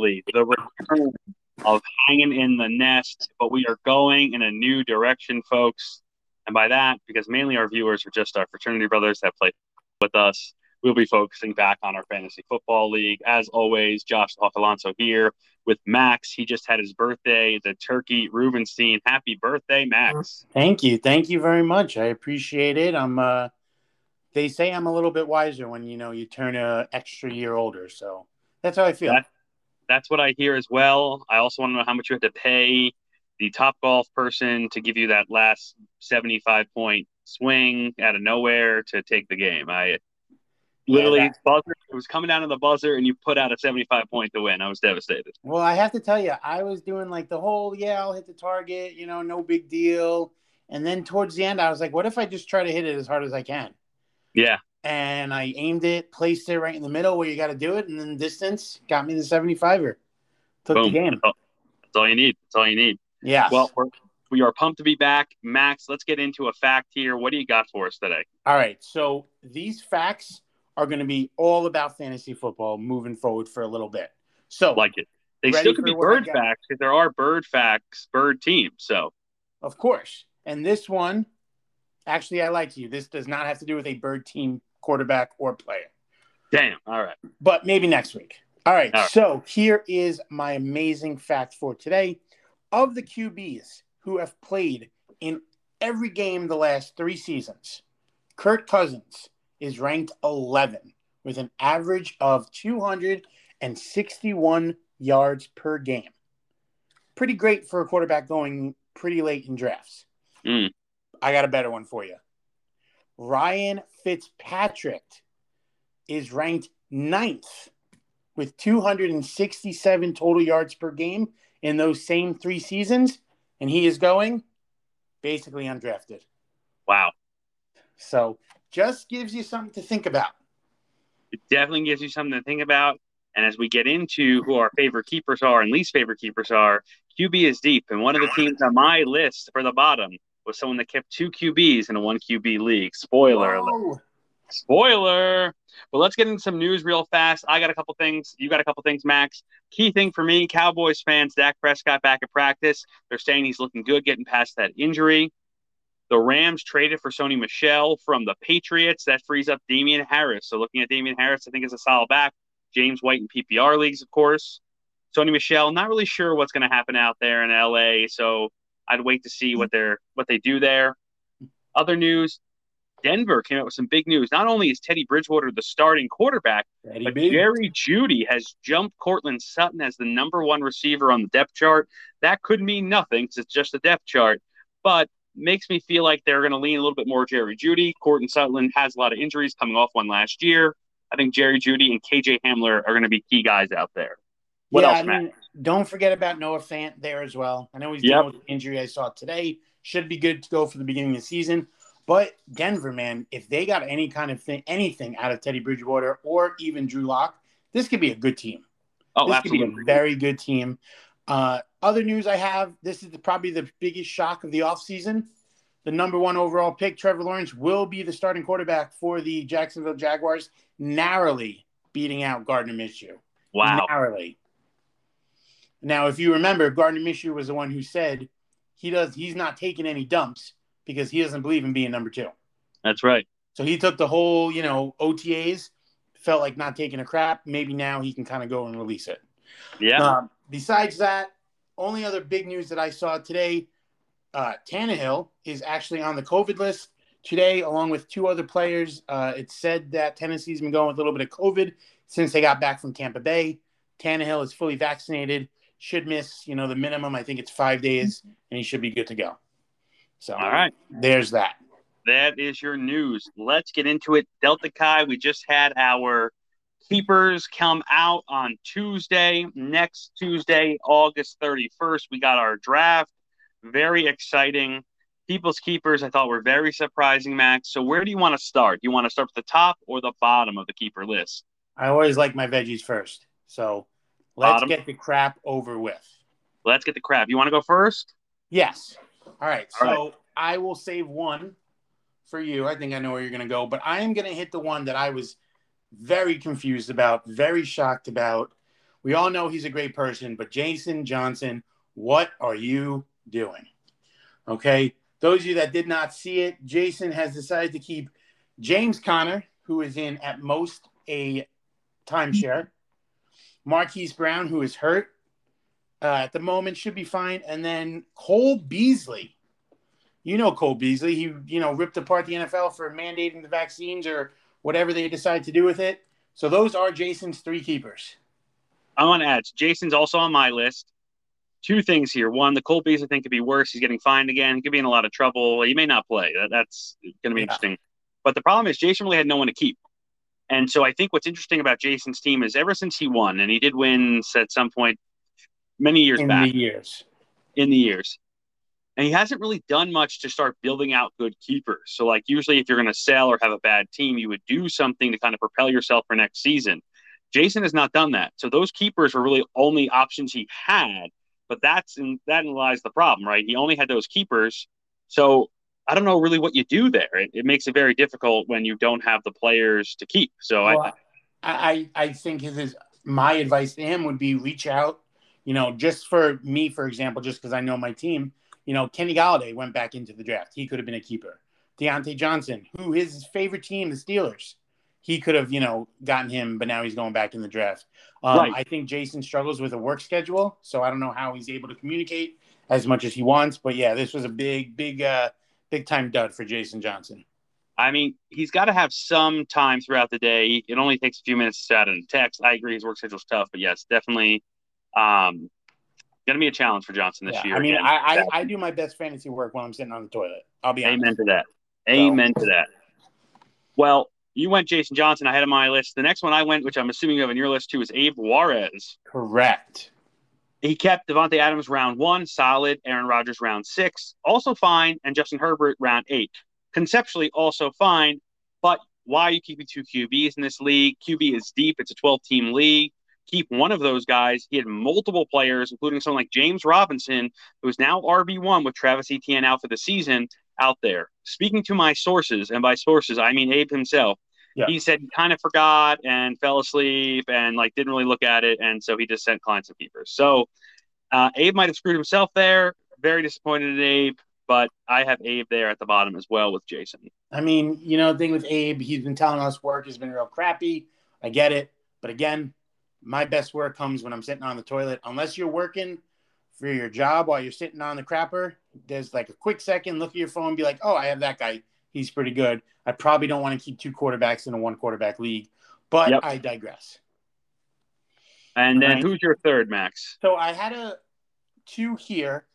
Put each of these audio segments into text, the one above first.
officially the return of hanging in the nest, but we are going in a new direction, folks. And by that, because mainly our viewers are just our fraternity brothers that play with us, we'll be focusing back on our fantasy football league. As always, Josh Alonso here with Max. He just had his birthday, the turkey Rubenstein. Happy birthday, Max. Thank you. Thank you very much. I appreciate it. I'm uh they say I'm a little bit wiser when you know you turn a extra year older, so that's how I feel. That, that's what I hear as well. I also want to know how much you had to pay the top golf person to give you that last 75 point swing out of nowhere to take the game. I literally yeah, buzzer it was coming down to the buzzer and you put out a 75 point to win. I was devastated. Well, I have to tell you, I was doing like the whole yeah, I'll hit the target, you know, no big deal. And then towards the end I was like, what if I just try to hit it as hard as I can? Yeah. And I aimed it, placed it right in the middle where you got to do it, and then distance got me the 75er. Took Boom. the game. That's all, that's all, you need. That's all you need. Yeah. Well, we're, we are pumped to be back. Max, let's get into a fact here. What do you got for us today? All right. So these facts are going to be all about fantasy football moving forward for a little bit. So, like it. They still could be bird facts because there are bird facts, bird teams. So, of course. And this one Actually, I like you. This does not have to do with a bird team quarterback or player. Damn. All right. But maybe next week. All right. All right. So here is my amazing fact for today. Of the QBs who have played in every game the last three seasons, Kirk Cousins is ranked 11 with an average of 261 yards per game. Pretty great for a quarterback going pretty late in drafts. Mm. I got a better one for you. Ryan Fitzpatrick is ranked ninth with 267 total yards per game in those same three seasons, and he is going basically undrafted. Wow. So just gives you something to think about. It definitely gives you something to think about. And as we get into who our favorite keepers are and least favorite keepers are, QB is deep. And one of the teams on my list for the bottom was someone that kept two QBs in a one QB league. Spoiler alert. Spoiler. But let's get into some news real fast. I got a couple things. You got a couple things, Max. Key thing for me, Cowboys fans, Dak Prescott back at practice. They're saying he's looking good getting past that injury. The Rams traded for Sony Michel from the Patriots. That frees up Damien Harris. So looking at Damien Harris, I think is a solid back. James White in PPR leagues, of course. Sony Michel, not really sure what's going to happen out there in LA. So I'd wait to see what mm-hmm. they're what they do there. Other news: Denver came out with some big news. Not only is Teddy Bridgewater the starting quarterback, Teddy but B. Jerry Jeudy has jumped Courtland Sutton as the number one receiver on the depth chart. That could mean nothing because it's just a depth chart, but makes me feel like they're going to lean a little bit more Jerry Jeudy. Courtland Sutton has a lot of injuries coming off one last year. I think Jerry Jeudy and KJ Hamler are going to be key guys out there. What yeah, else, Matt? I mean, don't forget about Noah Fant there as well. I know he's yep. dealing with injury I saw today. Should be good to go for the beginning of the season. But Denver, man, if they got any kind of thing, anything out of Teddy Bridgewater or even Drew Lock, this could be a good team. Oh, this absolutely. could be a very good team. Uh, other news I have this is the, probably the biggest shock of the offseason. The number one overall pick, Trevor Lawrence, will be the starting quarterback for the Jacksonville Jaguars, narrowly beating out Gardner Minshew. Wow. Narrowly. Now, if you remember, Gardner Minshew was the one who said he does he's not taking any dumps because he doesn't believe in being number two. That's right. So he took the whole, you know, OTAs, felt like not taking a crap. Maybe now he can kind of go and release it. Yeah. Um, besides that, only other big news that I saw today, uh, Tannehill is actually on the COVID list today, along with two other players. Uh, it said that Tennessee's been going with a little bit of COVID since they got back from Tampa Bay. Tannehill is fully vaccinated should miss, you know, the minimum. I think it's five days, mm-hmm. and he should be good to go. So, all right, there's that. That is your news. Let's get into it. Delta Chi, we just had our keepers come out on Tuesday. Next Tuesday, August 31st, we got our draft. Very exciting. People's keepers, I thought were very surprising, Max. So, where do you want to start? Do you want to start at the top or the bottom of the keeper list? I always like my veggies first. So, Let's Bottom. get the crap over with. Let's get the crap. You want to go first? Yes. All right. All so right. I will save one for you. I think I know where you're going to go, but I am going to hit the one that I was very confused about, very shocked about We all know he's a great person, but Jason Johnson, what are you doing? Okay. Those of you that did not see it, Jason has decided to keep James Conner, who is in at most a timeshare, Marquise Brown, who is hurt uh, at the moment, should be fine, and then Cole Beasley. You know Cole Beasley. He, you know, ripped apart the NFL for mandating the vaccines or whatever they decide to do with it. So those are Jason's three keepers. I want to add, Jason's also on my list. Two things here. One, the Cole Beasley thing could be worse. He's getting fined again. He could be in a lot of trouble. He may not play. That, that's going to be yeah. interesting. But the problem is, Jason really had no one to keep. And so I think what's interesting about Jason's team is ever since he won, and he did win at some point many years in back. In the years. In the years. And he hasn't really done much to start building out good keepers. So, like, usually if you're going to sell or have a bad team, you would do something to kind of propel yourself for next season. Jason has not done that. So, those keepers were really only options he had. But that's in that lies the problem, right? He only had those keepers. So, I don't know really what you do there. It, it makes it very difficult when you don't have the players to keep. So, well, I, I, I think his, my advice to him would be reach out you know, just for me, for example, just because I know my team, you know, Kenny Golladay went back into the draft. He could have been a keeper. Diontae Johnson, who his favorite team, the Steelers, he could have, you know, gotten him, but now he's going back in the draft. Um, right. I think Jason struggles with a work schedule, so I don't know how he's able to communicate as much as he wants. But yeah, this was a big, big, uh, big time dud for Jason Johnson. I mean, he's got to have some time throughout the day. It only takes a few minutes to add in text. I agree, his work schedule's tough, but yes, definitely um, going to be a challenge for Johnson this yeah, year. I mean, I, I, I, do my best fantasy work when I'm sitting on the toilet. I'll be honest. Amen to that. Amen so. to that. Well, you went Jason Johnson. I had on my list. The next one I went, which I'm assuming you have on your list too, is Abe Juarez. Correct. He kept Davante Adams round one, solid. Aaron Rodgers round six, also fine, and Justin Herbert round eight. Conceptually, also fine, but why are you keeping two QBs in this league? QB is deep. It's a 12 team league keep one of those guys. He had multiple players, including someone like James Robinson, who's now RB1 with Travis Etienne out for the season out there. Speaking to my sources, and by sources, I mean Abe himself, yeah. he said he kind of forgot and fell asleep and like didn't really look at it. And so he just sent clients and keepers. So uh, Abe might have screwed himself there. Very disappointed in Abe, but I have Abe there at the bottom as well with Jason. I mean, you know, the thing with Abe, he's been telling us work has been real crappy. I get it. But again, my best work comes when I'm sitting on the toilet. Unless you're working for your job while you're sitting on the crapper, there's like a quick second, look at your phone, be like, oh, I have that guy. He's pretty good. I probably don't want to keep two quarterbacks in a one quarterback league, but yep. I digress. And then right. who's your third, Max? So I had a two here.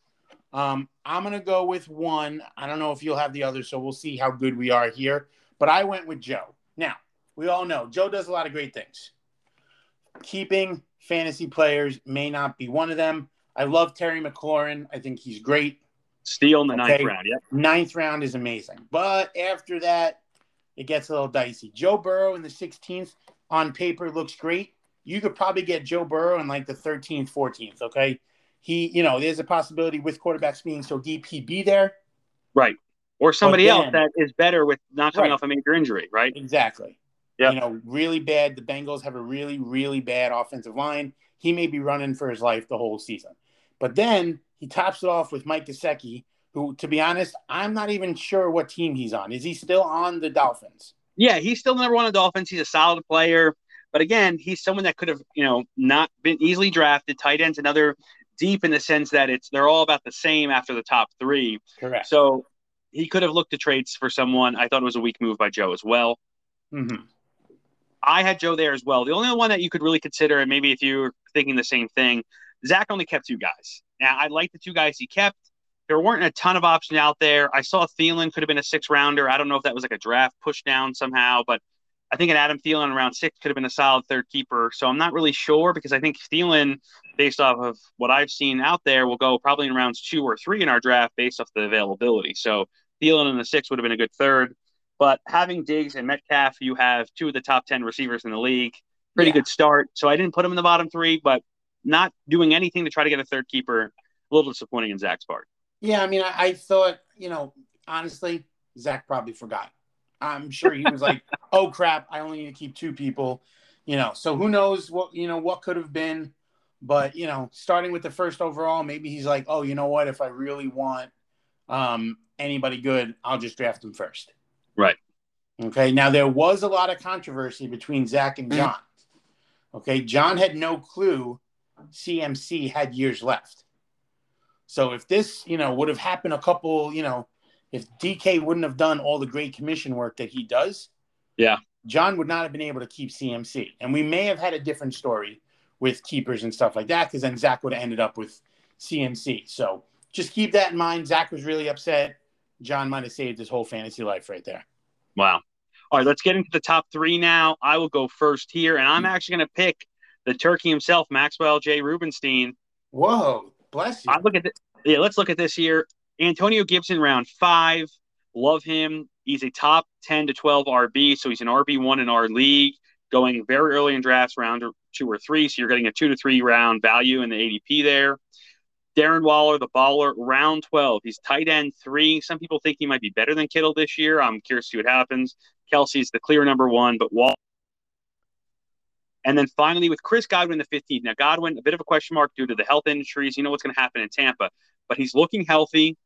Um, I'm gonna go with one. I don't know if you'll have the other, so we'll see how good we are here. But I went with Joe. Now we all know Joe does a lot of great things keeping fantasy players may not be one of them. I love Terry McLaurin. I think he's great. Steal in the okay. ninth round. Yep. Ninth round is amazing. But after that, it gets a little dicey. Joe Burrow in the 16th on paper looks great. You could probably get Joe Burrow in like the 13th, 14th. Okay. He, you know, there's a possibility with quarterbacks being so deep, he'd be there. Right. Or somebody then, else that is better with not coming right. off a major injury, right? Exactly. Yep. You know, really bad. The Bengals have a really, really bad offensive line. He may be running for his life the whole season. But then he tops it off with Mike Gesicki, who, to be honest, I'm not even sure what team he's on. Is he still on the Dolphins? Yeah, he's still number one on the Dolphins. He's a solid player. But again, he's someone that could have, you know, not been easily drafted. Tight ends, another deep in the sense that it's they're all about the same after the top three. Correct. So he could have looked to trades for someone. I thought it was a weak move by Joe as well. Mm-hmm. I had Joe there as well. The only one that you could really consider, and maybe if you were thinking the same thing, Zach only kept two guys. Now, I like the two guys he kept. There weren't a ton of options out there. I saw Thielen could have been a six rounder. I don't know if that was like a draft push down somehow, but I think an Adam Thielen around six could have been a solid third keeper. So I'm not really sure because I think Thielen, based off of what I've seen out there, will go probably in rounds two or three in our draft based off the availability. So Thielen in the six would have been a good third. But having Diggs and Metcalf, you have two of the top 10 receivers in the league. Pretty yeah. good start. So I didn't put him in the bottom three, but not doing anything to try to get a third keeper, a little disappointing in Zach's part. Yeah, I mean, I, I thought, you know, honestly, Zach probably forgot. I'm sure he was like, oh crap, I only need to keep two people. you know, so who knows what you know what could have been, but you know, starting with the first overall, maybe he's like, oh, you know what? If I really want um, anybody good, I'll just draft him first. Right. Okay. Now there was a lot of controversy between Zach and John. Okay, John had no clue CMC had years left. So if this, you know, would have happened a couple, you know, if DK wouldn't have done all the great commission work that he does, yeah, John would not have been able to keep CMC. And we may have had a different story with keepers and stuff like that because then Zach would have ended up with CMC. So just keep that in mind. Zach was really upset. John might have saved his whole fantasy life right there. Wow. All right, let's get into the top three now. I will go first here, and I'm mm-hmm. actually going to pick the turkey himself, Maxwell J. Rubenstein. Whoa, bless you. I look at this, yeah. Let's look at this here. Antonio Gibson, round five. Love him. He's a top 10 to 12 RB, so he's an RB one in our league, going very early in drafts, round two or three. So you're getting a two to three round value in the ADP there. Darren Waller, the baller, round 12. He's tight end three. Some people think he might be better than Kittle this year. I'm curious to see what happens. Kelce's the clear number one, but Waller. And then finally with Chris Godwin, the 15th. Now, Godwin, a bit of a question mark due to the health injuries. You know what's going to happen in Tampa, but he's looking healthy.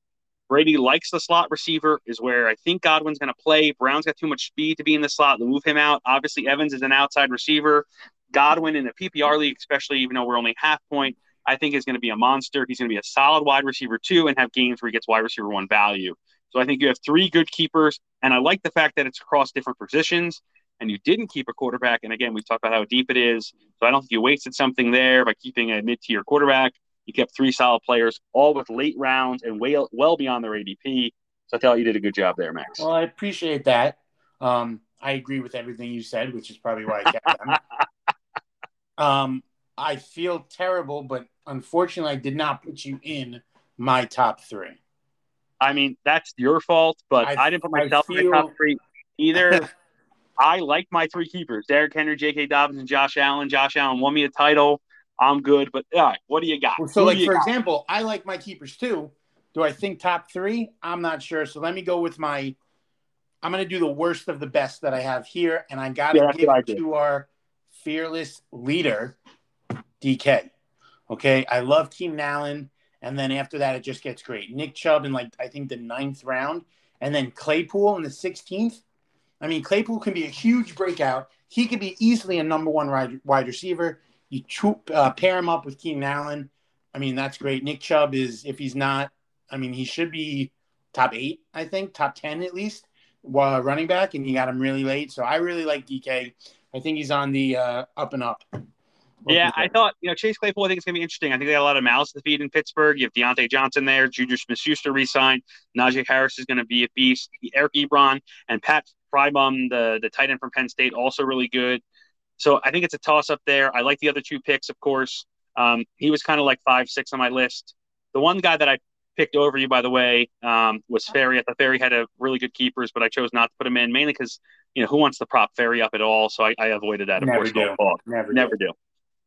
Brady likes the slot receiver, is where I think Godwin's going to play. Brown's got too much speed to be in the slot. They'll move him out. Obviously, Evans is an outside receiver. Godwin in the PPR league, especially even though we're only half point, I think is going to be a monster. He's going to be a solid wide receiver too, and have games where he gets wide receiver one value. So I think you have three good keepers, and I like the fact that it's across different positions. And you didn't keep a quarterback, and again, we talked about how deep it is. So I don't think you wasted something there by keeping a mid-tier quarterback. You kept three solid players, all with late rounds and way well beyond their ADP. So I thought you did a good job there, Max. Well, I appreciate that. Um, I agree with everything you said, which is probably why I kept them. um, I feel terrible, but unfortunately, I did not put you in my top three. I mean, that's your fault, but I, I didn't put myself feel... in the top three either. I like my three keepers: Derrick Henry, J.K. Dobbins, and Josh Allen. Josh Allen won me a title. I'm good, but all right, what do you got? Well, so, Who like for got? example, I like my keepers too. Do I think top three? I'm not sure. So let me go with my. I'm going to do the worst of the best that I have here, and I got to give it to our fearless leader, DK. Okay, I love Keenan Allen. And then after that, it just gets great. Nick Chubb in like I think the ninth round, and then Claypool in the 16th. I mean, Claypool can be a huge breakout. He could be easily a number one wide, receiver. You uh, pair him up with Keenan Allen. I mean, that's great. Nick Chubb is, if he's not, I mean, he should be top eight, I think, top 10 at least, while running back, and he got him really late. So I really like DK. I think he's on the uh, up and up. Yeah, I thought you know Chase Claypool. I think it's gonna be interesting. I think they got a lot of mouths to feed in Pittsburgh. You have Diontae Johnson there, Juju Smith-Schuster re-signed. Najee Harris is going to be a beast. Eric Ebron and Pat Freiermuth, the the tight end from Penn State, also really good. So I think it's a toss up there. I like the other two picks, of course. Um, he was kind of like five, six on my list. The one guy that I picked over you, by the way, um, was Ferry. I thought Ferry had a really good keepers, but I chose not to put him in mainly because you know who wants to prop Ferry up at all. So I, I avoided that. Of Never course, do. Never, Never do. do.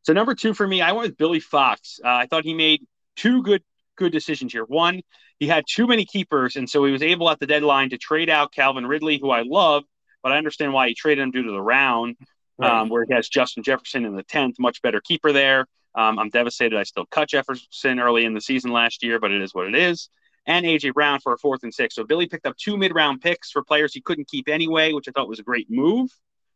So number two for me, I went with Billy Fox. Uh, I thought he made two good good decisions here. One, he had too many keepers, and so he was able at the deadline to trade out Calvin Ridley, who I love, but I understand why he traded him due to the round, right. um, where he has Justin Jefferson in the tenth, much better keeper there. Um, I'm devastated. I still cut Jefferson early in the season last year, but it is what it is. And AJ Brown for a fourth and sixth. So Billy picked up two mid-round picks for players he couldn't keep anyway, which I thought was a great move.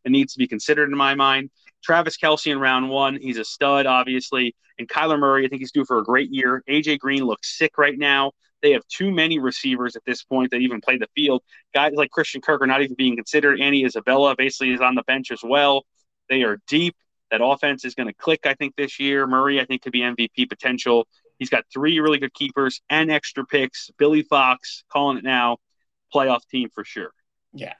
It needs to be considered in my mind. Travis Kelce in round one. He's a stud, obviously. And Kyler Murray, I think he's due for a great year. AJ Green looks sick right now. They have too many receivers at this point that even play the field. Guys like Christian Kirk are not even being considered. Andy Isabella basically is on the bench as well. They are deep. That offense is going to click, I think, this year. Murray, I think, could be MVP potential. He's got three really good keepers and extra picks. Billy Fox, calling it now, playoff team for sure. Yeah.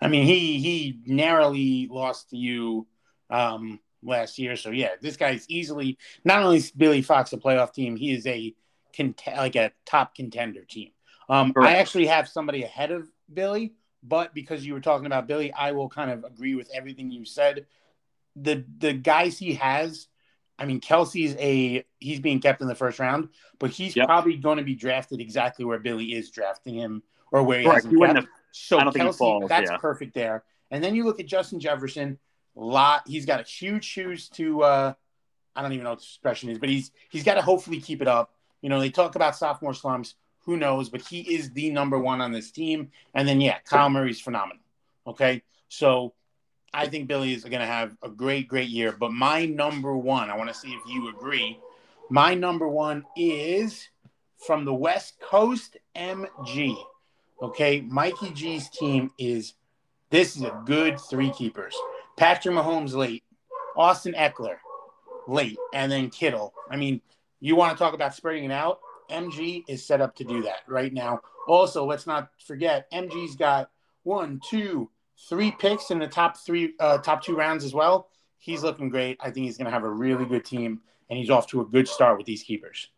I mean, he he narrowly lost to you um, last year. So yeah, this guy's easily not only is Billy Fox a playoff team, he is a cont- like a top contender team. Um, I actually have somebody ahead of Billy, but because you were talking about Billy, I will kind of agree with everything you said. The the guys he has, I mean, Kelce's a he's being kept in the first round, but he's yep. probably going to be drafted exactly where Billy is drafting him or where he has him kept. Have, so Kelce, falls, that's yeah. perfect there. And then you look at Justin Jefferson lot. He's got a huge shoes to. Uh, I don't even know what the expression is, but he's he's got to hopefully keep it up. You know, they talk about sophomore slumps. Who knows? But he is the number one on this team. And then yeah, Kyle Murray's phenomenal. Okay, so I think Billy is going to have a great, great year. But my number one, I want to see if you agree. My number one is from the West Coast MG. Okay, Mikey G's team is this is a good three keepers. Patrick Mahomes late, Austin Ekeler late, and then Kittle. I mean, you want to talk about spreading it out? MG is set up to do that right now. Also, let's not forget MG's got one, two, three picks in the top three, uh, top two rounds as well. He's looking great. I think he's going to have a really good team, and he's off to a good start with these keepers.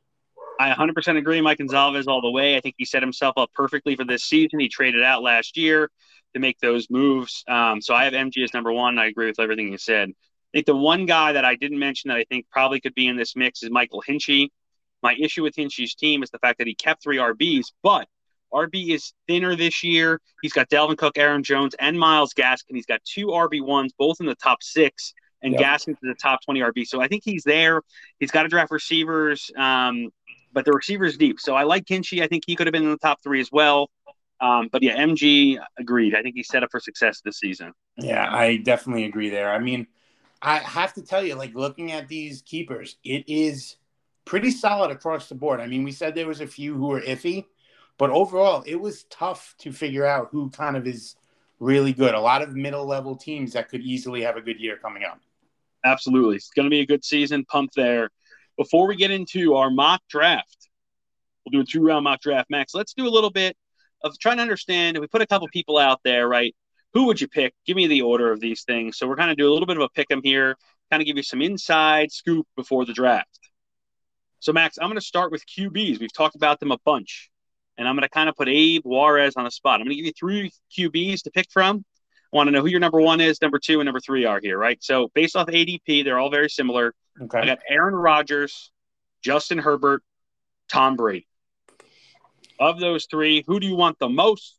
I 100% agree. Mike Gonzalez all the way. I think he set himself up perfectly for this season. He traded out last year to make those moves. Um, so I have MG as number one. I agree with everything you said. I think the one guy that I didn't mention that I think probably could be in this mix is Michael Hinchy. My issue with Hinchy's team is the fact that he kept three RBs, but RB is thinner this year. He's got Dalvin Cook, Aaron Jones, and Myles Gaskin. He's got two RB ones, both in the top six, and yep. Gaskin's in the top 20 RB. So I think he's there. He's got to draft receivers, um, but the receivers deep. So I like Hinchy. I think he could have been in the top three as well. Um, but yeah, MG agreed. I think he's set up for success this season. Yeah, I definitely agree there. I mean, I have to tell you, like looking at these keepers, it is pretty solid across the board. I mean, we said there was a few who were iffy, but overall, it was tough to figure out who kind of is really good. A lot of middle level teams that could easily have a good year coming up. Absolutely. It's going to be a good season. Pump there. Before we get into our mock draft, we'll do a two round mock draft, Max. Let's do a little bit of trying to understand if we put a couple people out there, right? Who would you pick? Give me the order of these things. So we're kind of do a little bit of a pick 'em here, kind of give you some inside scoop before the draft. So Max, I'm going to start with QBs. We've talked about them a bunch and I'm going to kind of put Abe Juarez on the spot. I'm going to give you three QBs to pick from. I want to know who your number one is, number two, and number three are here, right? So based off ADP, they're all very similar. Okay. I got Aaron Rodgers, Justin Herbert, Tom Brady. Of those three, who do you want the most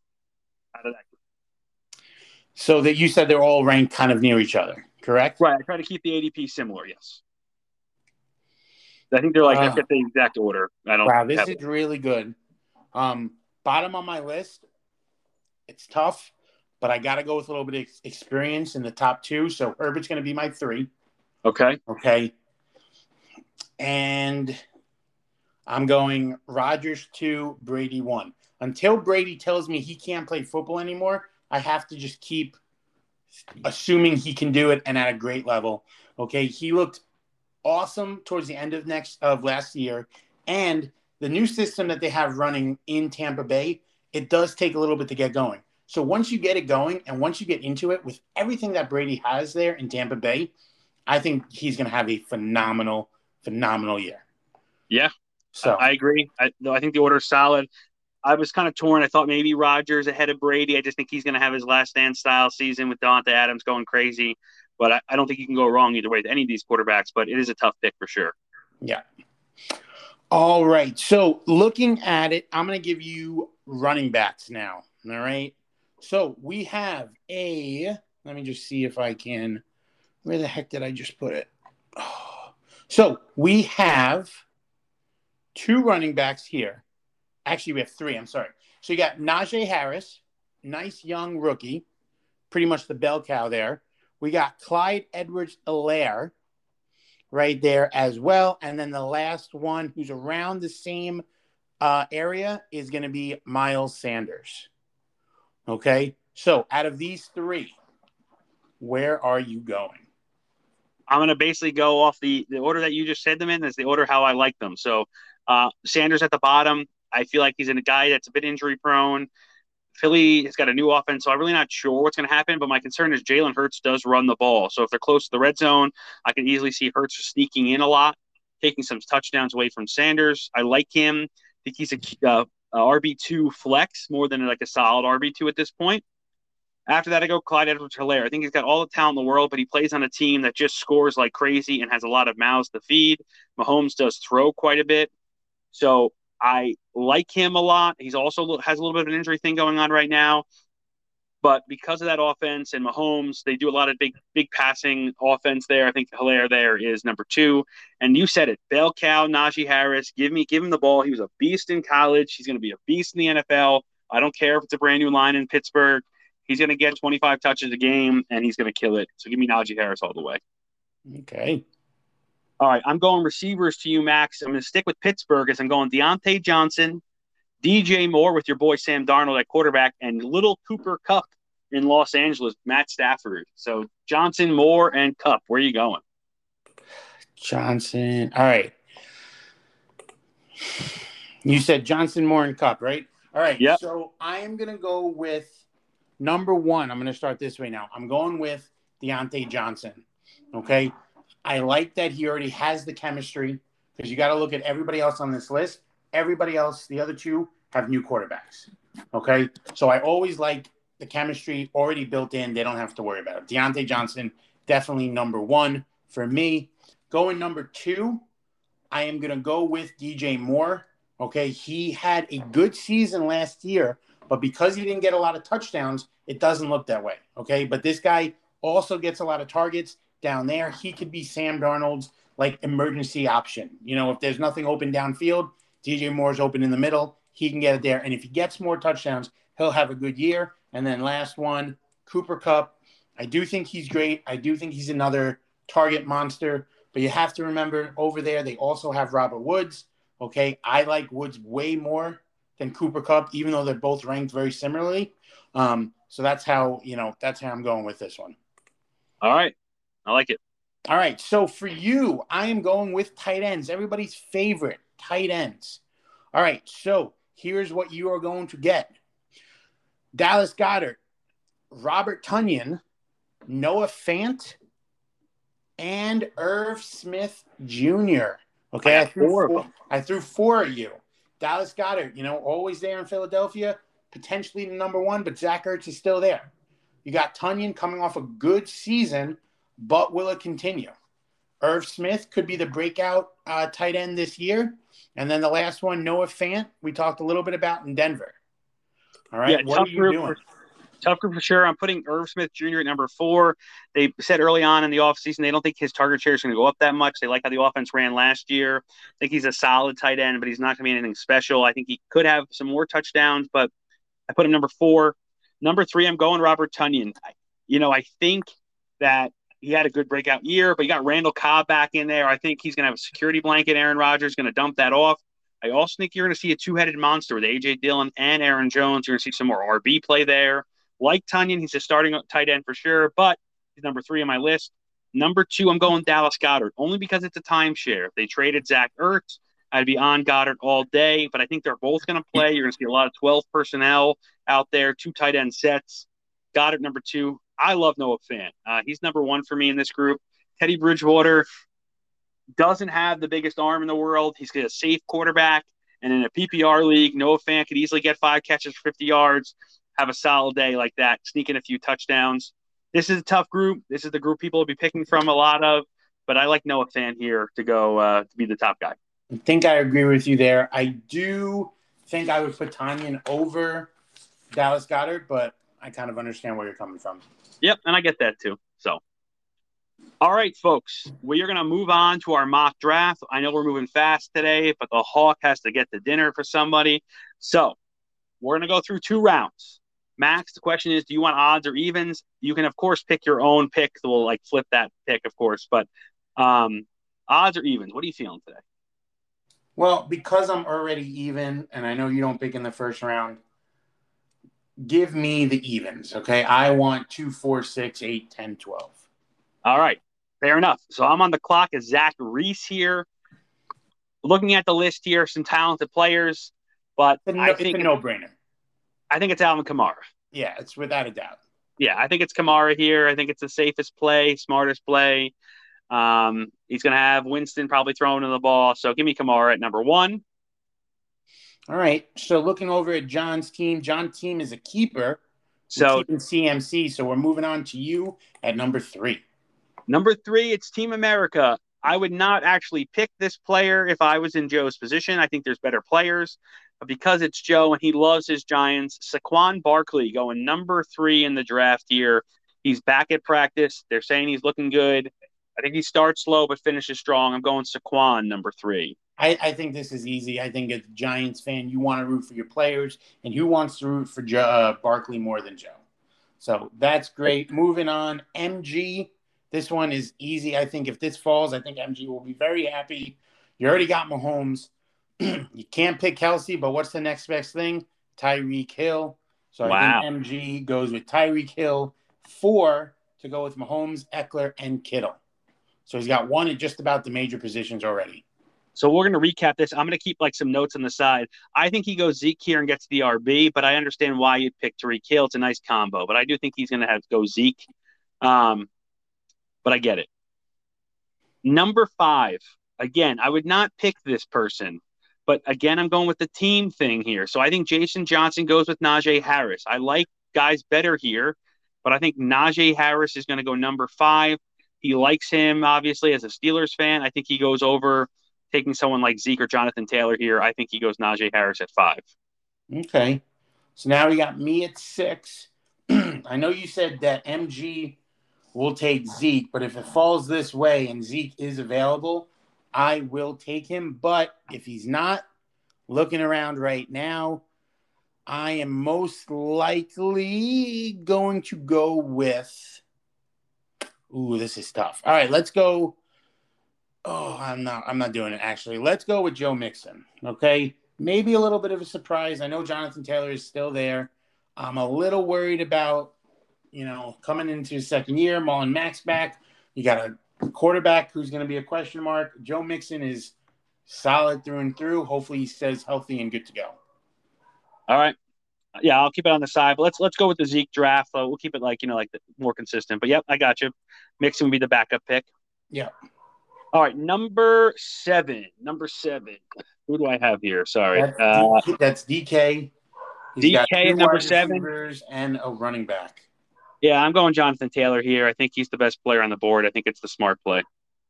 out of that? group? So that you said they're all ranked kind of near each other, correct? Right. I try to keep the ADP similar. Yes. I think they're like uh, the exact order. I don't. Wow, this is really good. Um, bottom on my list, it's tough, but I got to go with a little bit of experience in the top two. So Herbert's going to be my three. Okay. Okay. And I'm going Rodgers two, Brady one. Until Brady tells me he can't play football anymore, I have to just keep assuming he can do it and at a great level. Okay. He looked awesome towards the end of next of last year. And the new system that they have running in Tampa Bay, it does take a little bit to get going. So once you get it going and once you get into it with everything that Brady has there in Tampa Bay, I think he's going to have a phenomenal, phenomenal year. Yeah. So I agree. I, I think the order is solid. I was kind of torn. I thought maybe Rodgers ahead of Brady. I just think he's going to have his last stand style season with Davante Adams going crazy. But I, I don't think you can go wrong either way with any of these quarterbacks. But it is a tough pick for sure. Yeah. All right. So looking at it, I'm going to give you running backs now. All right. So we have a, let me just see if I can, where the heck did I just put it? Oh. So we have two running backs here. Actually, we have three. I'm sorry. So you got Najee Harris, nice young rookie, pretty much the bell cow there. We got Clyde Edwards Helaire right there as well. And then the last one who's around the same uh, area is going to be Miles Sanders. Okay. So out of these three, where are you going? I'm going to basically go off the, the order that you just said them in. Is the order how I like them. So uh, Sanders at the bottom. I feel like he's in a guy that's a bit injury prone. Philly has got a new offense, so I'm really not sure what's going to happen. But my concern is Jalen Hurts does run the ball. So if they're close to the red zone, I can easily see Hurts sneaking in a lot, taking some touchdowns away from Sanders. I like him. I think he's a, uh, a RB2 flex more than like a solid RB2 at this point. After that, I go Clyde Edwards Helaire. I think he's got all the talent in the world, but he plays on a team that just scores like crazy and has a lot of mouths to feed. Mahomes does throw quite a bit. So I like him a lot. He's also has a little bit of an injury thing going on right now. But because of that offense and Mahomes, they do a lot of big, big passing offense there. I think Helaire there is number two. And you said it, bell cow, Najee Harris. Give me, give him the ball. He was a beast in college. He's going to be a beast in the NFL. I don't care if it's a brand new line in Pittsburgh. He's going to get 25 touches a game, and he's going to kill it. So give me Najee Harris all the way. Okay. All right, I'm going receivers to you, Max. I'm going to stick with Pittsburgh as I'm going Diontae Johnson, DJ Moore with your boy Sam Darnold at quarterback, and little Cooper Kupp in Los Angeles, Matt Stafford. So Johnson, Moore, and Kupp. Where are you going? Johnson. All right. You said Johnson, Moore, and Kupp, right? All right. Yep. So I am going to go with number one. I'm going to start this way now. I'm going with Diontae Johnson. Okay. I like that he already has the chemistry because you got to look at everybody else on this list. Everybody else, the other two, have new quarterbacks. Okay. So I always like the chemistry already built in. They don't have to worry about it. Diontae Johnson, definitely number one for me. Going number two, I am going to go with DJ Moore. Okay. He had a good season last year, but because he didn't get a lot of touchdowns, it doesn't look that way. Okay. But this guy also gets a lot of targets down there. He could be Sam Darnold's like emergency option. You know, if there's nothing open downfield, DJ Moore's open in the middle. He can get it there. And if he gets more touchdowns, he'll have a good year. And then last one, Cooper Kupp. I do think he's great. I do think he's another target monster. But you have to remember over there, they also have Robert Woods. Okay. I like Woods way more than Cooper Kupp, even though they're both ranked very similarly. Um, so that's how, you know, that's how I'm going with this one. All right. I like it. All right. So for you, I am going with tight ends, everybody's favorite tight ends. All right. So here's what you are going to get Dallas Goedert, Robert Tonyan, Noah Fant, and Irv Smith Jr. Okay. I, threw four, I threw four at you. Dallas Goedert, you know, always there in Philadelphia, potentially the number one, but Zach Ertz is still there. You got Tonyan coming off a good season, but will it continue? Irv Smith could be the breakout uh, tight end this year. And then the last one, Noah Fant, we talked a little bit about in Denver. All right. Yeah, what tough group doing? For, tough group for sure. I'm putting Irv Smith Jr. at number four. They said early on in the offseason they don't think his target share is going to go up that much. They like how the offense ran last year. I think he's a solid tight end, but he's not going to be anything special. I think he could have some more touchdowns, but I put him number four. Number three, I'm going Robert Tonyan. You know, I think that he had a good breakout year, but you got Randall Cobb back in there. I think he's going to have a security blanket. Aaron Rodgers going to dump that off. I also think you're going to see a two-headed monster with AJ Dillon and Aaron Jones. You're going to see some more RB play there. Like Tonyan, he's a starting tight end for sure, but he's number three on my list. Number two, I'm going Dallas Goedert only because it's a timeshare. If they traded Zach Ertz, I'd be on Goedert all day, but I think they're both going to play. You're going to see a lot of 12 personnel out there, two tight end sets. Goedert, number two. I love Noah Fant. Uh, he's number one for me in this group. Teddy Bridgewater doesn't have the biggest arm in the world. He's got a safe quarterback. And in a PPR league, Noah Fant could easily get five catches for 50 yards, have a solid day like that, sneak in a few touchdowns. This is a tough group. This is the group people will be picking from a lot of, but I like Noah Fant here to go uh, to be the top guy. I think I agree with you there. I do think I would put Tonyan over Dallas Goedert, but I kind of understand where you're coming from. Yep, and I get that too. So, all right, folks, we are going to move on to our mock draft. I know we're moving fast today, but the Hawk has to get the dinner for somebody. So, we're going to go through two rounds. Max, the question is, do you want odds or evens? You can, of course, pick your own pick. we'll like flip that pick, of course. But um, odds or evens? What are you feeling today? Well, because I'm already even, and I know you don't pick in the first round, give me the evens. Okay. I want two, four, six, eight, 10, 12. All right. Fair enough. So I'm on the clock as Zach Reese here. Looking at the list here, some talented players, but no, I think it's a no brainer. I think it's Alvin Kamara. Yeah, it's without a doubt. Yeah, I think it's Kamara here. I think it's the safest play, smartest play. Um, he's going to have Winston probably throwing in the ball. So give me Kamara at number one. All right. So looking over at John's team, John's team is a keeper. So in CMC. So we're moving on to you at number three. Number three, it's Team America. I would not actually pick this player if I was in Joe's position. I think there's better players. But because it's Joe and he loves his Giants, Saquon Barkley going number three in the draft here. He's back at practice. They're saying he's looking good. I think he starts slow but finishes strong. I'm going Saquon number three. I, I, think this is easy. I think as a Giants fan, you want to root for your players, and who wants to root for Joe, uh, Barkley more than Joe? So that's great. Moving on, MG. This one is easy. I think if this falls, I think MG will be very happy. You already got Mahomes. you can't pick Kelce, but what's the next best thing? Tyreek Hill. So wow. I think MG goes with Tyreek Hill, four to go with Mahomes, Ekeler, and Kittle. So he's got one at just about the major positions already. So we're going to recap this. I'm going to keep like some notes on the side. I think he goes Zeke here and gets the RB, but I understand why you'd pick Tyreek Hill. It's a nice combo, but I do think he's going to have to go Zeke. Um, but I get it. Number five. Again, I would not pick this person, but again, I'm going with the team thing here. So I think Jason Johnson goes with Najee Harris. I like guys better here, but I think Najee Harris is going to go number five. He likes him, obviously, as a Steelers fan. I think he goes over taking someone like Zeke or Jonathan Taylor here. I think he goes Najee Harris at five. Okay. So now we got me at six. I know you said that MG will take Zeke, but if it falls this way and Zeke is available, I will take him. But if he's not, looking around right now, I am most likely going to go with Ooh, this is tough. All right, let's go. Oh, I'm not. I'm not doing it. Actually, let's go with Joe Mixon. Okay, maybe a little bit of a surprise. I know Jonathan Taylor is still there. I'm a little worried about, you know, coming into his second year. Marlon Mack's back. You got a quarterback who's going to be a question mark. Joe Mixon is solid through and through. Hopefully, he stays healthy and good to go. All right yeah, I'll keep it on the side. But let's let's go with the Zeke draft. Uh, we'll keep it like you know like the, more consistent. But yep, I got you. Mixon would be the backup pick. Yeah. All right, number seven. Number seven. Who do I have here? Sorry, that's, uh, DK, that's DK. He's DK number seven and a running back. Yeah, I'm going Jonathan Taylor here. I think he's the best player on the board. I think it's the smart play.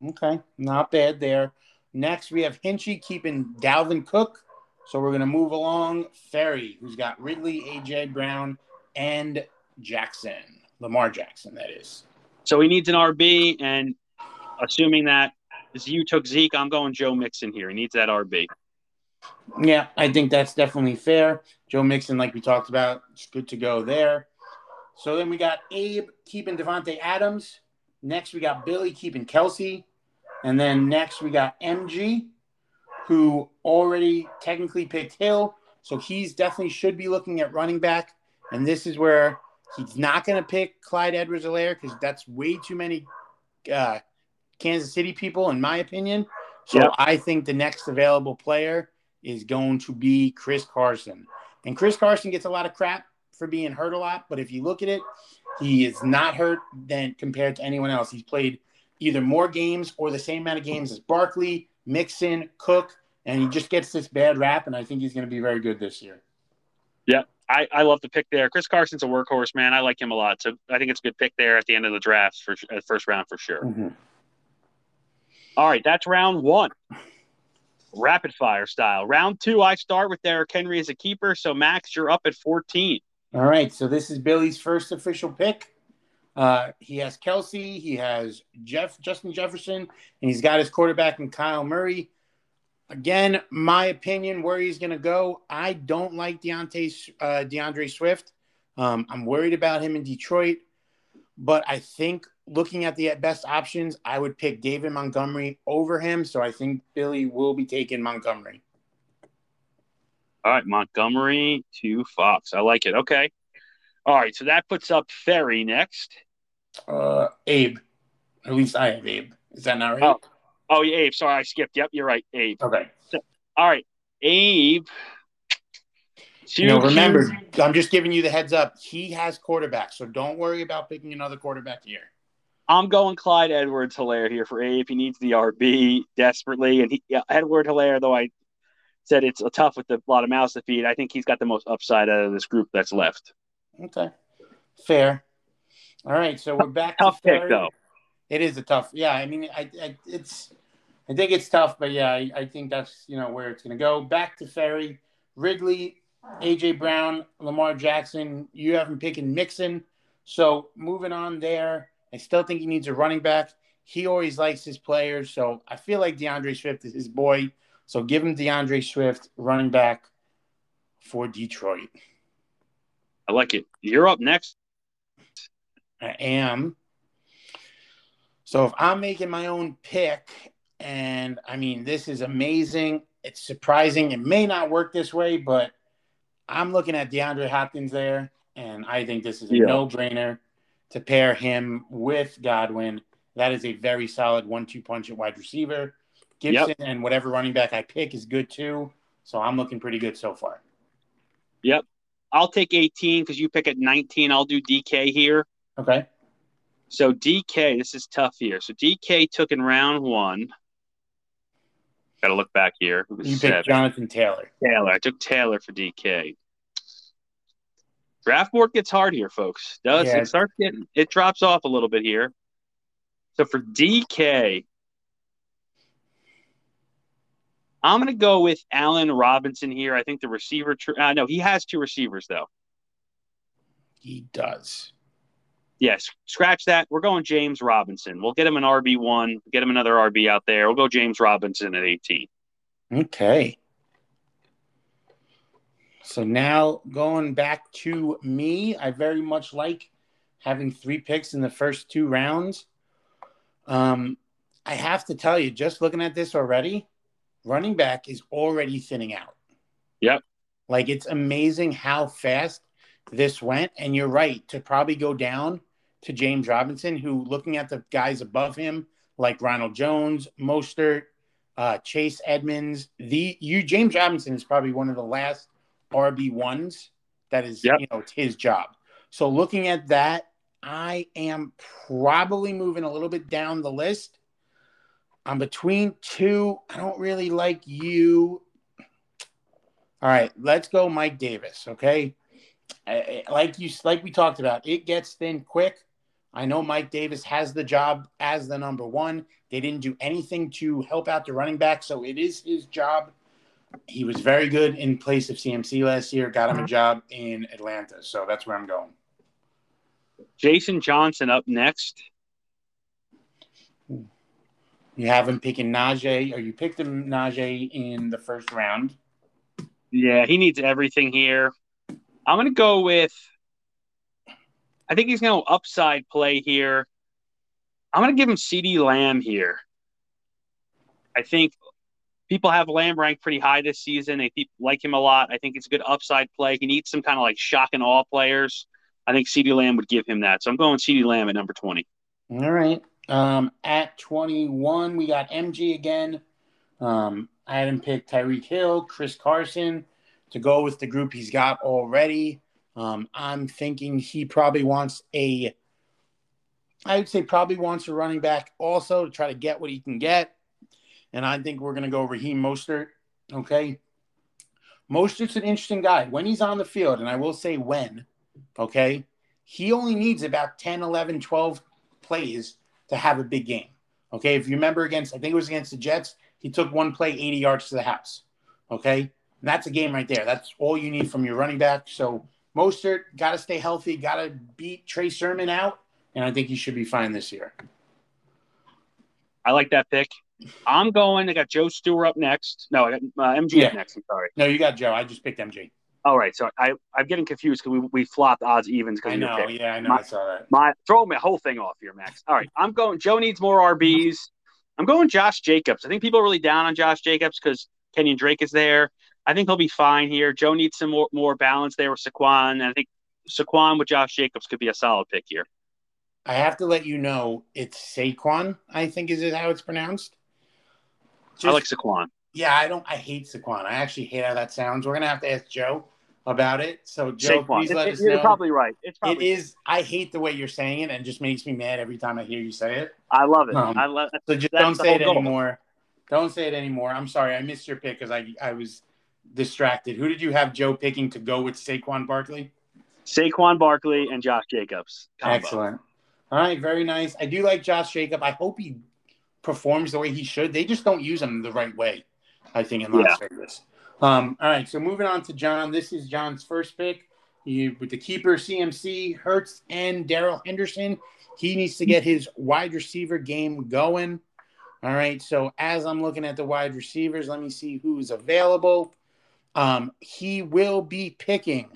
Okay, not bad there. Next, we have Hinchy keeping Dalvin Cook so we're going to move along. Ferry, who's got Ridley, AJ Brown, and Jackson, Lamar Jackson, that is. So he needs an RB, and assuming that you took Zeke, I'm going Joe Mixon here. He needs that RB. Yeah, I think that's definitely fair. Joe Mixon, like we talked about, it's good to go there. So then we got Abe keeping Davante Adams. Next, we got Billy keeping Kelce. And then next, we got MG who already technically picked Hill. So he's definitely should be looking at running back. And this is where he's not going to pick Clyde Edwards Helaire because that's way too many uh, Kansas City people, in my opinion. So yep. I think the next available player is going to be Chris Carson. And Chris Carson gets a lot of crap for being hurt a lot, but if you look at it, he is not hurt than compared to anyone else. He's played either more games or the same amount of games as Barkley, Mixon, Cook, and he just gets this bad rap, and I think he's going to be very good this year. Yeah, I, I love the pick there. Chris Carson's a workhorse, man. I like him a lot. So I think it's a good pick there at the end of the draft for uh, first round for sure. Mm-hmm. All right, that's round one. Rapid fire style. Round two, I start with Derrick Henry as a keeper. So Max, you're up at 14. All right, so this is Billy's first official pick. Uh, he has Kelce, he has Jeff Justin Jefferson, and he's got his quarterback in Kyle Murray. Again, my opinion where he's going to go. I don't like Deontay uh, DeAndre Swift. Um, I'm worried about him in Detroit, but I think looking at the best options, I would pick David Montgomery over him. So I think Billy will be taking Montgomery. All right, Montgomery to Fox. I like it. Okay. All right, so that puts up Ferry next. Uh, Abe. At least I have Abe. Is that not right? Oh, oh yeah, Abe. Sorry, I skipped. Yep, you're right, Abe. Okay. So, all right, Abe. You know, remember, I'm just giving you the heads up. He has quarterback, so don't worry about picking another quarterback here. I'm going Clyde Edwards Helaire here for Abe. He needs the RB desperately. And he, yeah, Edward Helaire, though I said it's tough with a lot of mouths to feed, I think he's got the most upside out of this group that's left. Okay. Fair. All right, so we're back. Tough pick though. It is a tough. Yeah, I mean, I, I, it's I think it's tough, but yeah, I, I think that's you know where it's going to go. Back to Ferry, Ridley, AJ Brown, Lamar Jackson. You have him picking Mixon. So moving on there, I still think he needs a running back. He always likes his players, so I feel like DeAndre Swift is his boy. So give him DeAndre Swift, running back for Detroit. I like it. You're up next. I am. So if I'm making my own pick, and I mean, this is amazing. It's surprising. It may not work this way, but I'm looking at DeAndre Hopkins there, and I think this is a yeah. no brainer to pair him with Godwin. That is a very solid one two punch at wide receiver. Gibson yep. and whatever running back I pick is good too. So I'm looking pretty good so far. Yep. I'll take 18 because you pick at 19. I'll do DK here. Okay. So DK, this is tough here. So DK took in round one. Got to look back here. You picked Jonathan Taylor. Taylor. I took Taylor for DK. Draft board gets hard here, folks. Does yeah. it starts getting it drops off a little bit here. So for DK, I'm going to go with Allen Robinson here. I think the receiver. Tr- uh, no, he has two receivers though. He does. Yes, scratch that. We're going James Robinson. We'll get him an RB one. Get him another RB out there. We'll go James Robinson at 18. Okay. So now going back to me, I very much like having three picks in the first two rounds. Um, I have to tell you, just looking at this already, running back is already thinning out. Yep. Like it's amazing how fast this went. And you're right to probably go down to James Robinson, who looking at the guys above him, like Ronald Jones, Mostert, uh, Chase Edmonds, the you James Robinson is probably one of the last RB ones that is yep. you know it's his job. So looking at that, I am probably moving a little bit down the list I'm between two. I don't really like you. All right, let's go Mike Davis. Okay, like you like we talked about, it gets thin quick. I know Mike Davis has the job as the number one. They didn't do anything to help out the running back, so it is his job. He was very good in place of CMC last year. Got him a job in Atlanta, so that's where I'm going. Jason Johnson up next. You have him picking Najee, or you picked him Najee in the first round. Yeah, he needs everything here. I'm going to go with. I think he's going to upside play here. I'm going to give him CeeDee Lamb here. I think people have Lamb ranked pretty high this season. They like him a lot. I think it's a good upside play. He needs some kind of like shock and awe players. I think CeeDee Lamb would give him that. So I'm going CeeDee Lamb at number 20. All right. Um, at 21, we got MG again. Um, I had him pick Tyreek Hill, Chris Carson to go with the group he's got already. Um, I'm thinking he probably wants a, I would say probably wants a running back also to try to get what he can get. And I think we're going to go Raheem Mostert. Okay. Mostert's an interesting guy. When he's on the field, and I will say when, okay, he only needs about 10, 11, 12 plays to have a big game. Okay, if you remember against, I think it was against the Jets, he took one play 80 yards to the house. Okay, and that's a game right there. That's all you need from your running back. So Mostert got to stay healthy, got to beat Trey Sermon out, and I think he should be fine this year. I like that pick. I'm going. I got Joe Stewart up next. No, I got uh, MG yeah. next. I'm sorry. No, you got Joe. I just picked MG. All right, so I I'm getting confused because we, we flopped odds evens. I know, yeah, I know, my, I saw that. My throw my whole thing off here, Max. All right, I'm going. Joe needs more RBs. I'm going Josh Jacobs. I think people are really down on Josh Jacobs because Kenyon Drake is there. I think he'll be fine here. Joe needs some more, more balance there with Saquon. And I think Saquon with Josh Jacobs could be a solid pick here. I have to let you know it's Saquon. I think is it how it's pronounced. Just, I like Saquon. Yeah, I don't. I hate Saquon. I actually hate how that sounds. We're gonna have to ask Joe about it. So Joe, please let it, us you're know. probably right. It's probably it is. I hate the way you're saying it, and just makes me mad every time I hear you say it. I love it. Um, I love. So just don't say it goal. anymore. Don't say it anymore. I'm sorry, I missed your pick because I I was distracted. Who did you have Joe picking to go with Saquon Barkley? Saquon Barkley and Josh Jacobs. Combo. Excellent. All right, very nice. I do like Josh Jacob. I hope he performs the way he should. They just don't use him the right way, I think, in Las yeah. Vegas. Um, all right, so moving on to John. This is John's first pick. He, with the keeper CMC, Hurts, and Darrell Henderson. He needs to get his wide receiver game going. All right, so as I'm looking at the wide receivers, let me see who's available. Um, he will be picking.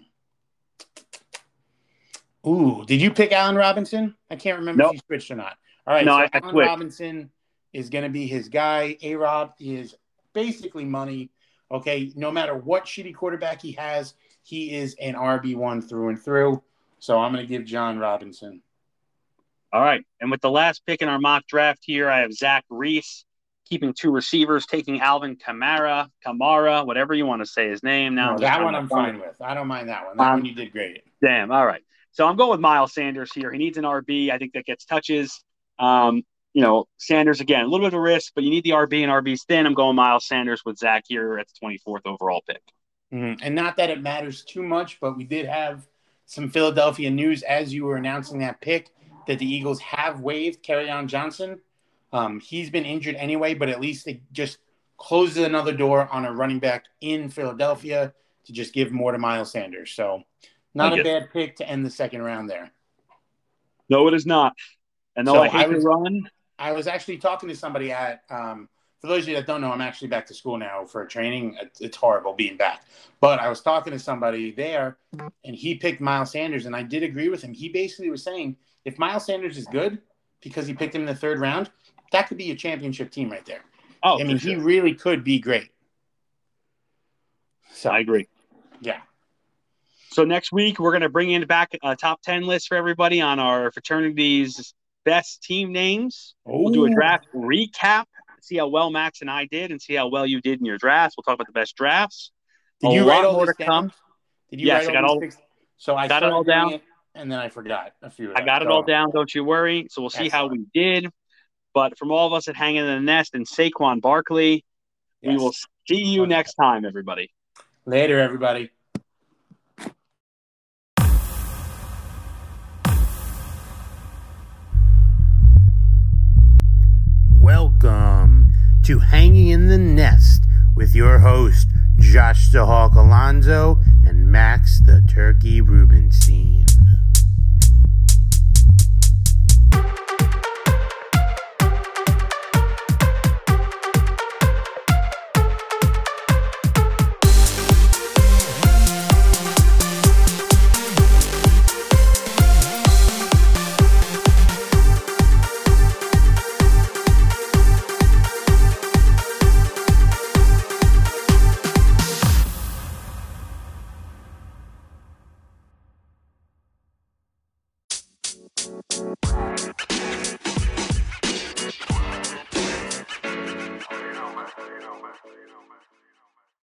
Ooh, did you pick Allen Robinson? I can't remember nope. if you switched or not. All right, no, so I, Allen Robinson is going to be his guy. A Rob is basically money. Okay, no matter what shitty quarterback he has, he is an RB1 through and through. So I'm going to give John Robinson. All right. And with the last pick in our mock draft here, I have Zach Reese keeping two receivers, taking Alvin Kamara, Kamara, whatever you want to say his name. Now no, that one I'm fine with. I don't mind that one. That um, one you did great. Damn. All right. So I'm going with Miles Sanders here. He needs an RB. I think that gets touches. Um, you know, Sanders again, a little bit of a risk, but you need the RB and RB's thin. I'm going Miles Sanders with Zach here at the 24th overall pick. Mm-hmm. And not that it matters too much, but we did have some Philadelphia news as you were announcing that pick that the Eagles have waived Kerryon Johnson. Um, he's been injured anyway, but at least it just closes another door on a running back in Philadelphia to just give more to Miles Sanders. So, not a bad pick to end the second round there. No, it is not. And though so I hate I was, to run, I was actually talking to somebody at. Um, for those of you that don't know, I'm actually back to school now for training. It's horrible being back, but I was talking to somebody there, and he picked Miles Sanders, and I did agree with him. He basically was saying if Miles Sanders is good because he picked him in the third round, that could be a championship team right there. Oh, I mean, sure. he really could be great. So I agree. Yeah. So next week we're going to bring in back a top ten list for everybody on our fraternities best team names. Ooh. We'll do a draft recap, see how well Max and I did, and see how well you did in your drafts. We'll talk about the best drafts. Did a you write all this down? Come. Did you yes, I got all. Picks? So I got it all down. It, and then I forgot a few. I got it all down. Don't you worry. So we'll see Excellent. how we did. But from all of us at Hanging in the Nest and Saquon Barkley, yes. we will see you okay. next time, everybody. Later, everybody. Welcome to Hanging in the Nest with your host, Josh the Hawk Alonzo and Max the Turkey Rubenstein.